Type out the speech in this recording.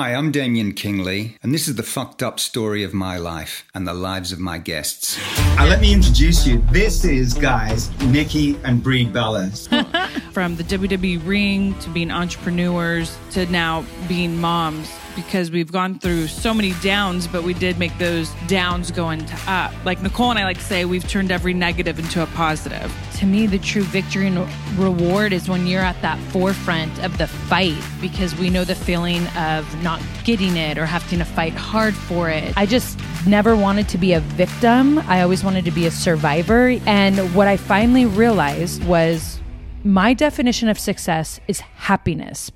Hi, I'm Damien Kingley, and this is the fucked up story of my life and the lives of my guests. Uh, let me introduce you. This is, guys, Nikki and Brie Bella. From the WWE ring to being entrepreneurs to now being moms because we've gone through so many downs, but we did make those downs go into up. Like Nicole and I like to say, we've turned every negative into a positive. To me, the true victory and reward is when you're at that forefront of the fight because we know the feeling of not getting it or having to fight hard for it. I just never wanted to be a victim. I always wanted to be a survivor. And what I finally realized was my definition of success is happiness